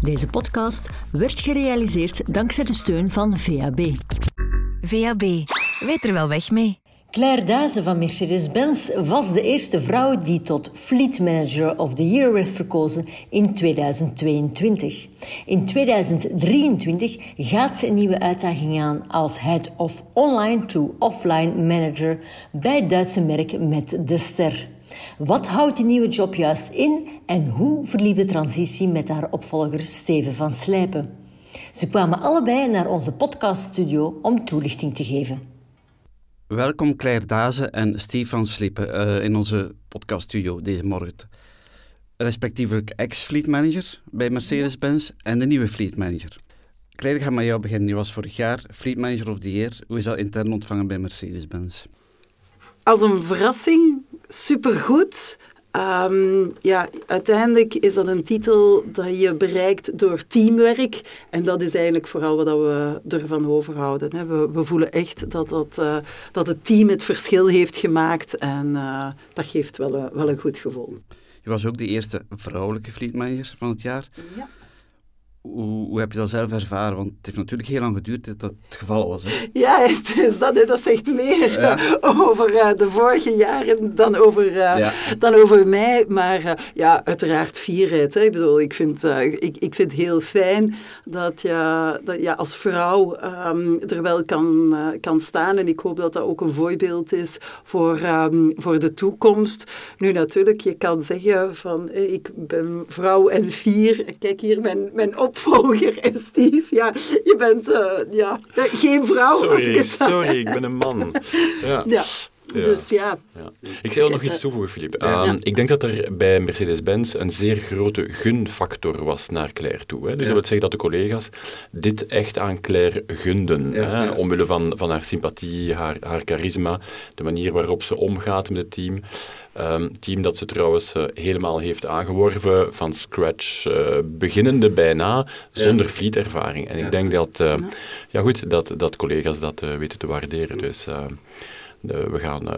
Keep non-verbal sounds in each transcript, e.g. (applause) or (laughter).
Deze podcast werd gerealiseerd dankzij de steun van VAB. VAB, weet er wel weg mee. Claire Dazen van Mercedes-Benz was de eerste vrouw die tot Fleet Manager of the Year werd verkozen in 2022. In 2023 gaat ze een nieuwe uitdaging aan als Head of Online to Offline Manager bij het Duitse merk Met de Ster. Wat houdt die nieuwe job juist in en hoe verliep de transitie met haar opvolger Steven van Slijpen? Ze kwamen allebei naar onze podcaststudio om toelichting te geven. Welkom Claire Dazen en Stefan Slippen uh, in onze podcaststudio deze morgen. Respectievelijk ex-fleet manager bij Mercedes-Benz en de nieuwe fleet manager. Claire, ik ga met jou beginnen. Je was vorig jaar fleet manager of the year. Hoe is dat intern ontvangen bij Mercedes-Benz? Als een verrassing, supergoed. Um, ja, uiteindelijk is dat een titel dat je bereikt door teamwerk. En dat is eigenlijk vooral wat we ervan overhouden. Hè. We, we, voelen echt dat, dat, uh, dat het team het verschil heeft gemaakt. En uh, dat geeft wel, een, wel een goed gevoel. Je was ook de eerste vrouwelijke fleetmanager van het jaar. Ja. Hoe, hoe, heb je dat zelf ervaren? Want het heeft natuurlijk heel lang geduurd dat dat het geval was. Hè? Ja, het is dat, dat zegt meer (laughs) over uh, de vorige jaren dan over, uh, ja. dan over mij. Maar uh, ja, uiteraard fierheid. Hè. Ik bedoel, ik vind, ik, ik vind het heel fijn dat je, dat je als vrouw um, er wel kan, kan staan. En ik hoop dat dat ook een voorbeeld is voor, um, voor de toekomst. Nu natuurlijk, je kan zeggen van ik ben vrouw en fier. Kijk hier mijn, mijn op opvolger is, Steve. Ja, je bent uh, ja, geen vrouw. Sorry, als ik het sorry, ik ben een man. (laughs) Ja. ja. Ja. Dus ja. ja. Ik zou nog iets toevoegen, Filip. Ja. Ik denk dat er bij Mercedes-Benz een zeer grote gunfactor was naar Claire toe. Hè. Dus dat wil zeggen dat de collega's dit echt aan Claire gunden. Hè, omwille van, van haar sympathie, haar, haar charisma, de manier waarop ze omgaat met het team. Um, team dat ze trouwens uh, helemaal heeft aangeworven van scratch, uh, beginnende bijna, zonder ja. fleet-ervaring. En ik denk dat, uh, ja goed, dat, dat collega's dat weten te waarderen. Dus we, gaan, uh,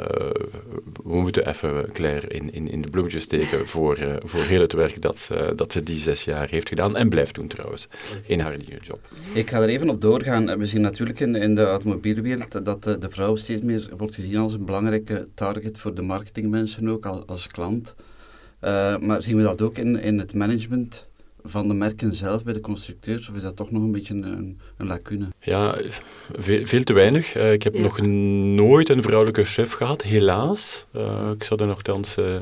we moeten even Claire in, in, in de bloemetjes steken voor, uh, voor heel het werk dat ze, dat ze die zes jaar heeft gedaan en blijft doen trouwens, in haar nieuwe job. Ik ga er even op doorgaan. We zien natuurlijk in, in de automobielwereld dat de, de vrouw steeds meer wordt gezien als een belangrijke target voor de marketingmensen ook, als, als klant. Maar zien we dat ook in, in het management van de merken zelf bij de constructeurs, of is dat toch nog een beetje een, een lacune? Ja, veel, veel te weinig. Uh, ik heb ja. nog nooit een vrouwelijke chef gehad, helaas. Uh, ik zou er nogthans uh,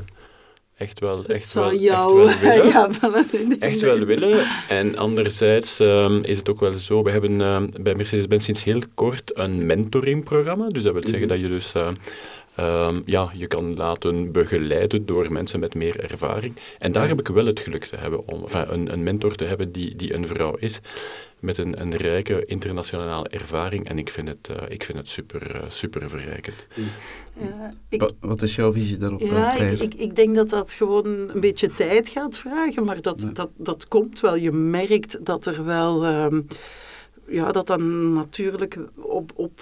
echt wel, echt wel, jou, echt wel (laughs) willen. ja, echt wel willen. En anderzijds um, is het ook wel zo, we hebben bij Mercedes-Benz sinds heel kort een mentoringprogramma. Dus dat wil zeggen mm -hmm. dat je dus Um, ja, je kan laten begeleiden door mensen met meer ervaring. En daar heb ik wel het geluk te hebben om enfin, een, een, mentor te hebben die, die een vrouw is met een, een rijke internationale ervaring. En ik vind het, uh, ik vind het super, uh, super verrijkend. Ja, ik, Wat is jouw visie daarop? Ja, ik, ik, ik, denk dat dat gewoon een beetje tijd gaat vragen, maar dat, ja. dat, dat komt wel. Je merkt dat er wel... Um, ja, dat dan natuurlijk op, op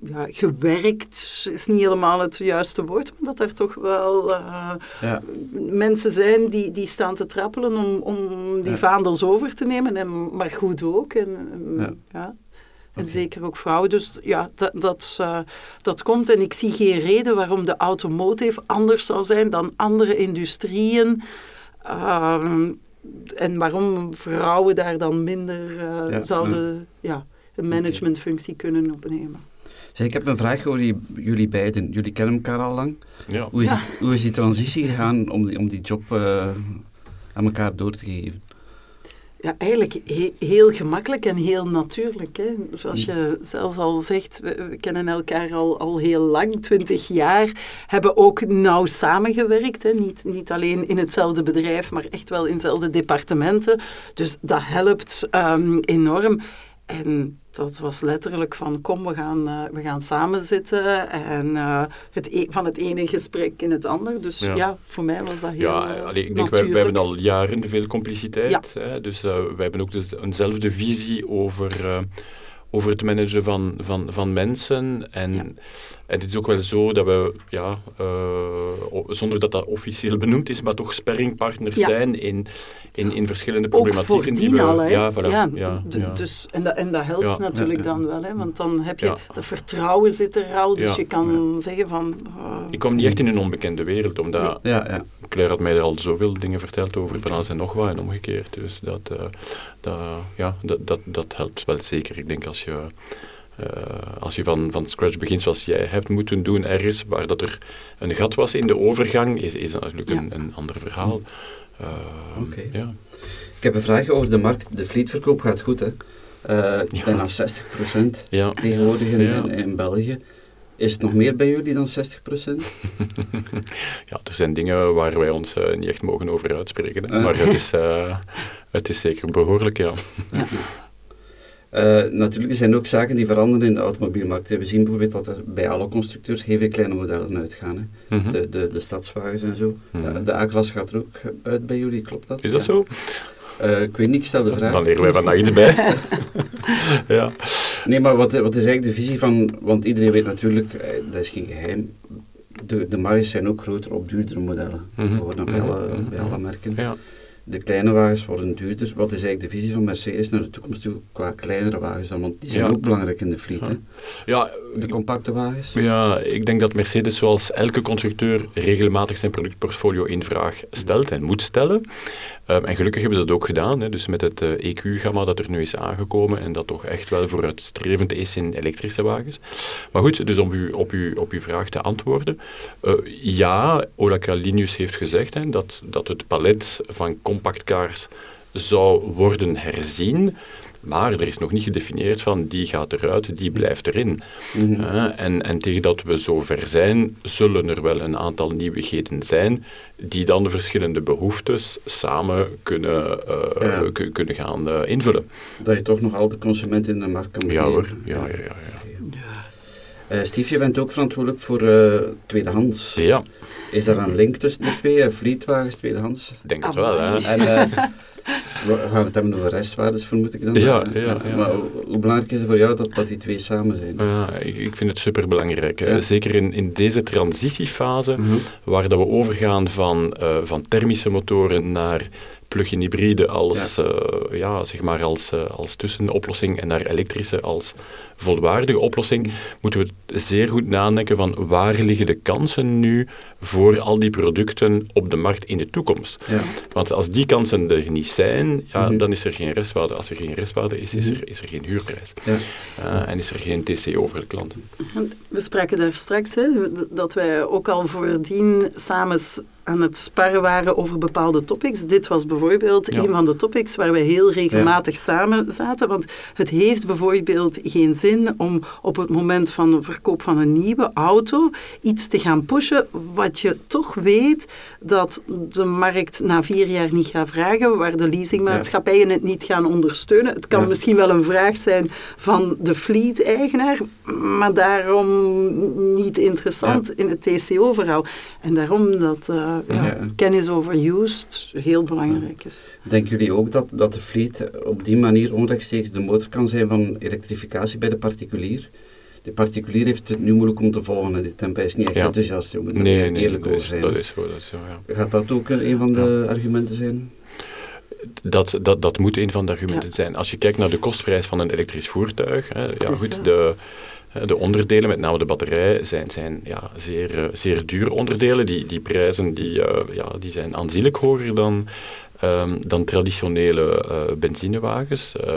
ja, gewerkt is niet helemaal het juiste woord, maar dat er toch wel uh, ja. mensen zijn die, die staan te trappelen om, om die ja. vaandels over te nemen, en, maar goed ook. En, ja. En zeker ook vrouwen. Dus ja, dat, dat, uh, dat komt. En ik zie geen reden waarom de automotive anders zou zijn dan andere industrieën. Uh, en waarom vrouwen daar dan minder uh, zouden ja, een managementfunctie kunnen opnemen. Zeg, ik heb een vraag over jullie beiden. Jullie kennen elkaar al lang. Ja. Hoe, is ja. het, hoe is die transitie gegaan om die, om die job uh, aan elkaar door te geven? Ja, eigenlijk he heel gemakkelijk en heel natuurlijk. Hè. Zoals je zelf al zegt, we, we, kennen elkaar al, al heel lang, twintig jaar. Hebben ook nauw samengewerkt. Hè. Niet, niet alleen in hetzelfde bedrijf, maar echt wel in hetzelfde departementen. Dus dat helpt um, enorm. En dat was letterlijk van kom, we gaan, uh, we gaan samen zitten en uh, het e van het ene gesprek in het andere. Dus ja, ja voor mij was dat heel Ja, uh, allee, ik denk, wij, wij, hebben al jaren veel compliciteit. Ja. Hè, dus wij hebben ook dus eenzelfde visie over over het managen van, van, van mensen. En, en het is ook wel zo dat we, ja, uh, zonder dat dat officieel benoemd is, maar toch sparringpartners zijn in, in, in verschillende problematieken. Ook die al, hè? Ja, voilà. ja, ja, Dus, en, dat, en dat helpt natuurlijk dan wel, hè? want dan heb je, dat vertrouwen zit er al, dus je kan zeggen van... Uh, ik kom niet echt in een onbekende wereld, omdat ja, ja. Claire had mij er al zoveel dingen verteld over van alles en nog wat en omgekeerd. Dus dat, uh, dat, ja, dat, dat, dat helpt wel zeker. Ik denk als je... Uh, als je van, van scratch begint zoals jij hebt moeten doen ergens, waar dat er een gat was in de overgang, is, is natuurlijk een, een ander verhaal. Uh, ja. Ik heb een vraag over de markt. De fleetverkoop gaat goed, hè? Uh, ja. Bijna 60% ja. tegenwoordig in, in, België. Is het nog meer bij jullie dan 60%? (laughs) ja, er zijn dingen waar wij ons uh, niet echt mogen over uitspreken. Hè. Maar het is, uh, het is zeker behoorlijk, ja. ja. Uh, natuurlijk zijn er ook zaken die veranderen in de automobielmarkt. We zien bijvoorbeeld dat er bij alle constructeurs heel veel kleine modellen uitgaan. Hè. Mm -hmm. de, de, de stadswagens en zo. Mm -hmm. De, de A-klasse gaat er ook uit bij jullie, klopt dat? Is dat zo? Ik weet niet, ik stel de vraag. Dan leren wij vandaag iets bij. (laughs) ja. Nee, maar wat, wat is eigenlijk de visie van... Want iedereen weet natuurlijk, eh, dat is geen geheim, de, de marges zijn ook groter op duurdere modellen. Mm -hmm. Dat bij, alle, mhm. bij alle merken. Ja de kleine wagens worden duurder. Wat is eigenlijk de visie van Mercedes naar de toekomst toe qua kleinere wagens dan? Want die zijn ook belangrijk in de fleet. Ja. ja. de compacte wagens? Ja, ik denk dat Mercedes zoals elke constructeur regelmatig zijn productportfolio in vraag stelt en moet stellen. Um, en gelukkig hebben we dat ook gedaan. Hè, dus met het eh, EQ-gamma dat er nu is aangekomen en dat toch echt wel vooruitstrevend is in elektrische wagens. Maar goed, dus om u, op, op uw vraag te antwoorden. Uh, ja, Ola Kalinius heeft gezegd hè, dat, dat het palet van compactcars zou worden herzien. Maar er is nog niet gedefinieerd van die gaat eruit, die blijft erin. Mm en, en tegen dat we zover zijn, zullen er wel een aantal nieuwigheden zijn die dan de verschillende behoeftes samen kunnen, uh, kunnen gaan uh, invullen. Dat je toch nog al de consument in de markt kan Ja hoor, ja, ja, ja. ja. Uh, Steve, je bent ook verantwoordelijk voor uh, tweedehands. Ja. Is er een link tussen de twee, fleetwagens, tweedehands? Ik denk het wel, hè. En, (laughs) we gaan het hebben over restwaardes, vermoed ik dan. Ja, ja, ja, Maar hoe belangrijk is het voor jou dat, dat die twee samen zijn? Ja, ik, ik vind het superbelangrijk. Zeker in, in deze transitiefase, mhm. waar dat we overgaan van, uh, van thermische motoren naar plug-in hybride als, ja. Uh, ja zeg maar als, uh, als tussenoplossing en naar elektrische als volwaardige oplossing, moeten we zeer goed nadenken van waar liggen de kansen nu voor al die producten op de markt in de toekomst. Ja. Want als die kansen er niet zijn, ja, mhm. dan is er geen restwaarde. Als er geen restwaarde is, is, er, mhm. is er geen huurprijs. Ja. Uh, en is er geen TCO voor de klant. We spraken daar straks, hè, dat wij ook al voordien samen aan het sparren waren over bepaalde topics. Dit was bijvoorbeeld een van de topics waar we heel regelmatig samen zaten. Want het heeft bijvoorbeeld geen zin om op het moment van de verkoop van een nieuwe auto iets te gaan pushen wat je toch weet dat de markt na vier jaar niet gaat vragen, waar de leasingmaatschappijen het niet gaan ondersteunen. Het kan misschien wel een vraag zijn van de fleet-eigenaar, maar daarom niet interessant in het TCO-verhaal. En daarom dat... Uh, ja, kennis over used heel belangrijk is. Denken jullie ook dat, dat de fleet op die manier onrechtstreeks de motor kan zijn van elektrificatie bij de particulier? De particulier heeft het nu moeilijk om te volgen. De tempo is niet echt enthousiast. Je moet nee, nee, eerlijk over zijn. Dat is zo, dat is zo, ja. Gaat dat ook een van de argumenten zijn? Dat, dat, dat moet een van de argumenten zijn. Als je kijkt naar de kostprijs van een elektrisch voertuig, hè, ja, goed, de, de onderdelen, met name de batterij, zijn, zijn ja, zeer, eh, zeer dure onderdelen. Die, die prijzen die, uh, ja, die zijn aanzienlijk hoger dan, um, dan traditionele uh, benzinewagens. Uh,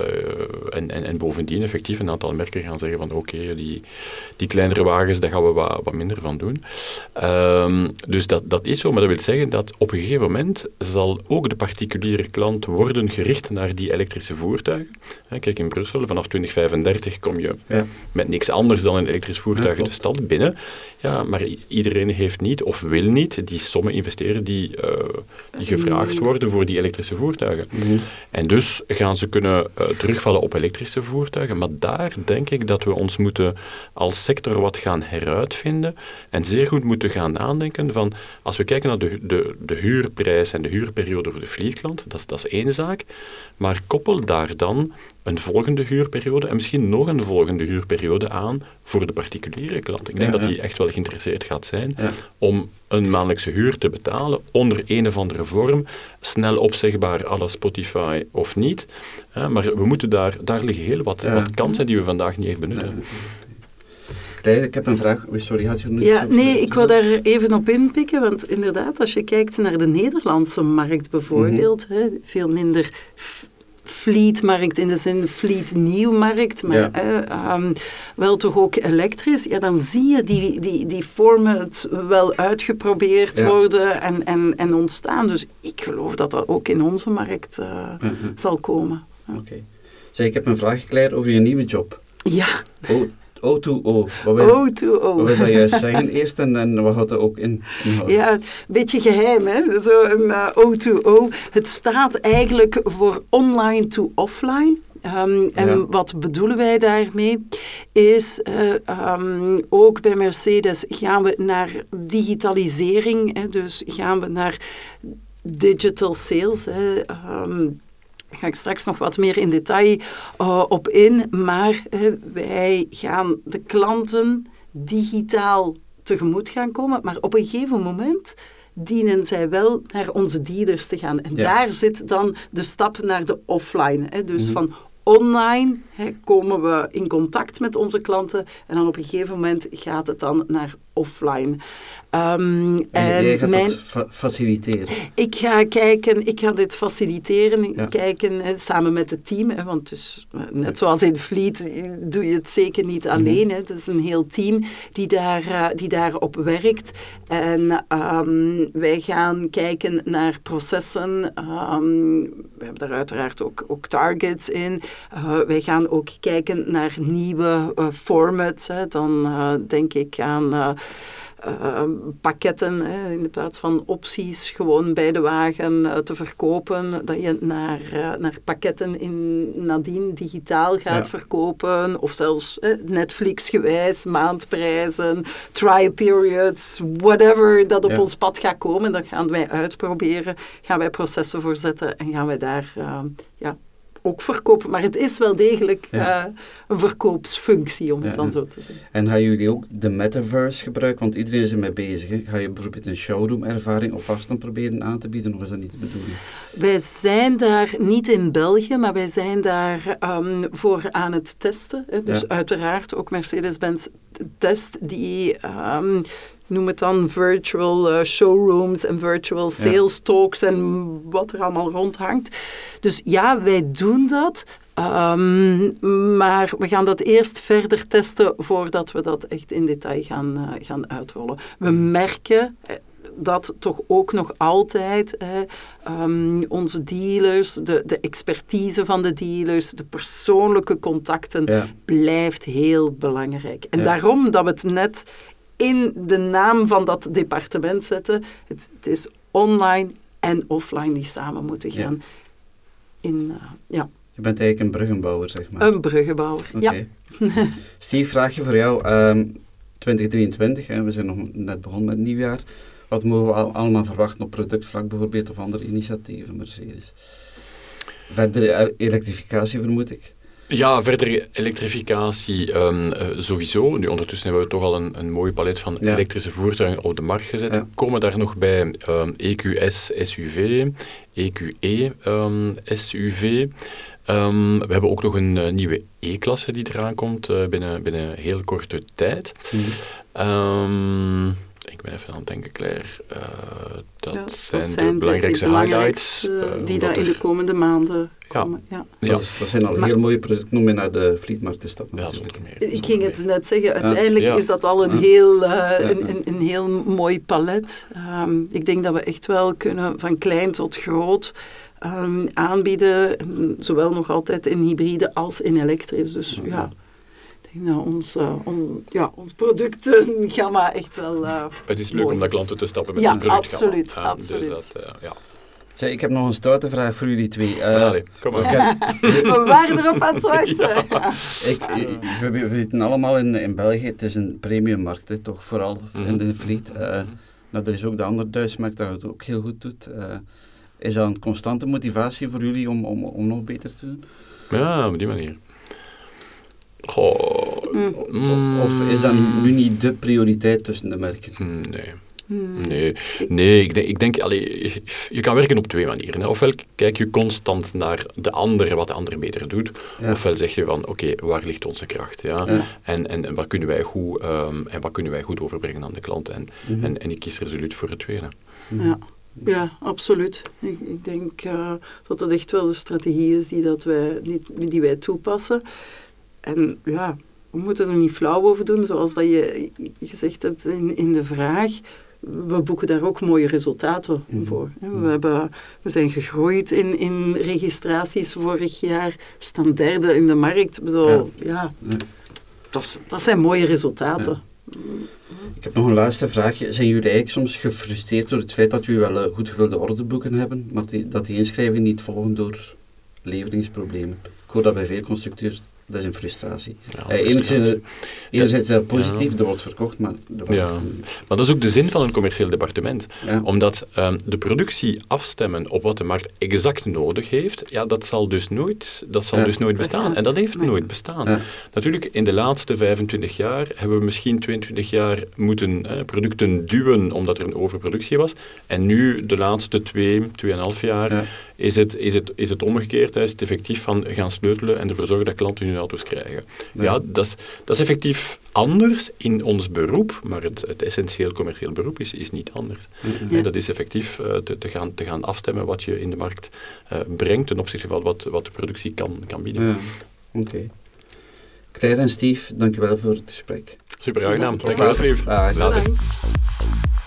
en, en, en bovendien effectief een aantal merken gaan zeggen van oké, die, die kleinere wagens, daar gaan we wat, wat minder van doen. Um, dus dat, dat is zo, maar dat wil zeggen dat op een gegeven moment zal ook de particuliere klant worden gericht naar die elektrische voertuigen. Kijk, in Brussel, vanaf 2035 kom je ja. met niks anders dan een elektrisch voertuig ja, de stad binnen. Ja, maar iedereen heeft niet of wil niet die sommen investeren die, uh, die gevraagd worden voor die elektrische voertuigen. En dus gaan ze kunnen uh, terugvallen op elektrische voertuigen. Maar daar denk ik dat we ons moeten als sector wat gaan heruitvinden en zeer goed moeten gaan nadenken van, als we kijken naar de, de, de huurprijs en de huurperiode voor de vliegklant, dat, dat is één zaak, maar koppel daar dan een volgende huurperiode en misschien nog een volgende huurperiode aan voor de particuliere klant. Ik denk dat die echt wel geïnteresseerd gaat zijn om een maandelijkse huur te betalen onder een of andere vorm, snel opzegbaar à la Spotify of niet. maar we moeten daar, daar liggen heel wat, wat kansen die we vandaag niet echt benutten. Ik heb een vraag. Sorry, had je nog Ja, nee, ik wil daar even op inpikken. Want inderdaad, als je kijkt naar de Nederlandse markt bijvoorbeeld, mhm. hè, veel minder fleetmarkt in de zin fleet nieuwmarkt, maar ehm, wel toch ook elektrisch, ja, dan zie je die, die, die formats wel uitgeprobeerd worden en, en, en ontstaan. Dus ik geloof dat dat ook in onze markt uh, zal komen. Oké. Zeg, ik heb een vraag gekregen over je nieuwe job. Ja. Oh, O2O. Wat wil, O2O. Wat wil dat juist zeggen eerst en, en wat dat ook in? Ja, een beetje geheim, hè? Zo een uh, O2O. Het staat eigenlijk voor online to offline. Um, en wat bedoelen wij daarmee? Is uh, um, ook bij Mercedes gaan we naar digitalisering. Hè, dus gaan we naar digital sales. Hè, um, daar ga ik straks nog wat meer in detail uh, op in. Maar uh, wij gaan de klanten digitaal tegemoet gaan komen. Maar op een gegeven moment dienen zij wel naar onze dealers te gaan. En daar zit dan de stap naar de offline. Hè. Dus mm -hmm. van online hè, komen we in contact met onze klanten en dan op een gegeven moment gaat het dan naar offline. Um, en, jij gaat mijn, faciliteren? Ik ga kijken, ik ga dit faciliteren, kijken hè, samen met het team, hè, want dus, eh, net zoals in Fleet doe je het zeker niet mhm. alleen. Hè, het is een heel team die, daar, uh, die daarop werkt. En um, wij gaan kijken naar processen. Um, we hebben daar uiteraard ook, ook targets in. Uh, wij gaan ook kijken naar nieuwe uh, formats. Hè. Dan denk ik aan pakketten hè, in plaats van opties gewoon bij de wagen te verkopen. Dat je naar, naar pakketten in, nadien digitaal gaat ja. verkopen. Of zelfs Netflix-gewijs, maandprijzen, trial periods, whatever dat op ja. ons pad gaat komen. Dat gaan wij uitproberen. Gaan wij processen voorzetten en gaan wij daar ja, ook verkopen. Maar het is wel degelijk ja. uh, een verkoopsfunctie, om het dan zo te zeggen. En gaan jullie ook de metaverse gebruiken? Want iedereen is ermee bezig. Hè? Ga je bijvoorbeeld een showroom-ervaring op afstand proberen aan te bieden? Of is dat niet de bedoeling? Wij zijn daar niet in België, maar wij zijn daar um, voor aan het testen. Hè? Dus uiteraard ook Mercedes-Benz test die... Um, noem het dan virtual uh, showrooms en virtual sales talks en wat er allemaal rondhangt. Dus ja, wij doen dat. Um, maar we gaan dat eerst verder testen voordat we dat echt in detail gaan, uh, gaan uitrollen. We merken eh, dat toch ook nog altijd hè, um, onze dealers, de, de expertise van de dealers, de persoonlijke contacten ja. blijft heel belangrijk. En ja. daarom dat we het net in de naam van dat departement zetten. Het, het is online en offline die samen moeten gaan. Ja. In, uh, ja. Je bent eigenlijk een bruggenbouwer, zeg maar. Een bruggenbouwer, okay. ja. Steve, vraagje voor jou. Um, 2023, hè, we zijn nog net begonnen met het nieuwjaar. Wat mogen we al, allemaal verwachten op productvlak bijvoorbeeld of andere initiatieven Mercedes? Verdere elektrificatie vermoed ik. Ja, verdere elektrificatie um, uh, sowieso. Nu, ondertussen hebben we toch al een, een mooi palet van ja. elektrische voertuigen op de markt gezet. Ja. Komen daar nog bij um, EQS SUV, EQE um, SUV. we hebben ook nog een uh, nieuwe E-klasse die eraan komt uh, binnen, binnen heel korte tijd. Mm. Ik ben even aan het denken, Claire. dat, ja, zijn dat, zijn de belangrijkste highlights. die daar in de komende maanden komen. Ja. ja. Dat, is, dat, zijn al maar, heel mooie producten om je naar de Vlietmarkt te stappen. Ja, zonder meer. Ik ging het net zeggen, uiteindelijk ja. is dat al een, heel, uh, een, een, een, heel mooi palet. Um, ik denk dat we echt wel kunnen van klein tot groot um, aanbieden, zowel nog altijd in hybride als in elektrisch. Dus ja. Dat ons, uh, on, ja, ons productengamma (laughs) echt wel. Uh, het is leuk om naar klanten te stappen met ja, een product. Absoluut, ja, absoluut. Dus dat, ja. Ik heb nog een stoute vraag voor jullie twee. Uh, Allee, kom maar. (laughs) We waren erop aan het (laughs) wachten. Ja. Ik, we, we, weten allemaal in, in België, het is een premiummarkt, hè, toch vooral mm. in de fleet. Uh, nou, er is ook de andere Duitse markt dat het ook heel goed doet. Uh, is dat een constante motivatie voor jullie om, om, om nog beter te doen? Ja, op die manier. Goh. Mm. Of is dat nu niet de prioriteit tussen de merken? Nee. Nee, nee ik denk, ik denk allee, je kan werken op twee manieren. Hè. Ofwel kijk je constant naar de andere, wat de ander beter doet. Ofwel zeg je van, oké, waar ligt onze kracht? Ja? En, en, en, wat kunnen wij goed, um, en wat kunnen wij goed overbrengen aan de klant? En, mm -hmm. en, en ik kies resoluut voor het tweede. Ja. Ja, absoluut. Ik, ik denk uh, dat dat echt wel de strategie is die, dat wij, die, die wij toepassen. En ja, we moeten er niet flauw over doen, zoals dat je gezegd hebt in, in de vraag we boeken daar ook mooie resultaten mm. voor. We, hebben, we zijn gegroeid in, in registraties vorig jaar. We staan derde in de markt. Bedoel, ja. ja. Dat, dat, zijn mooie resultaten. Ik heb nog een laatste vraagje. Zijn jullie eigenlijk soms gefrustreerd door het feit dat jullie wel goed gevulde orderboeken hebben, maar die, dat die inschrijvingen niet volgen door leveringsproblemen? Ik hoor dat bij veel constructeurs dat is een frustratie. Ja, eh, enerzijds, enerzijds uh, positief, ja. er wordt verkocht, maar... Ja. Maar dat is ook de zin van een commercieel departement. Omdat um, de productie afstemmen op wat de markt exact nodig heeft, ja, dat zal dus nooit, dat zal dus nooit bestaan. En dat heeft nooit bestaan. Natuurlijk, in de laatste 25 jaar hebben we misschien 22 jaar moeten eh, producten duwen omdat er een overproductie was. En nu, de laatste 2, 2,5 jaar, is, het, is, het, is het omgekeerd. Hè, is het effectief van gaan sleutelen en ervoor zorgen dat klanten hun auto's krijgen. Ja, dat, is, dat is effectief anders in ons beroep, maar het, het essentieel commercieel beroep is, is niet anders. Ja. dat is effectief uh, te, te, gaan, te gaan afstemmen wat je in de markt uh, brengt ten opzichte van wat, wat de productie kan, kan bieden. Ja. Oké. Okay. Claire en Steve, dankjewel voor het gesprek. Super aangenaam. Dankjewel, Steve. Bedankt.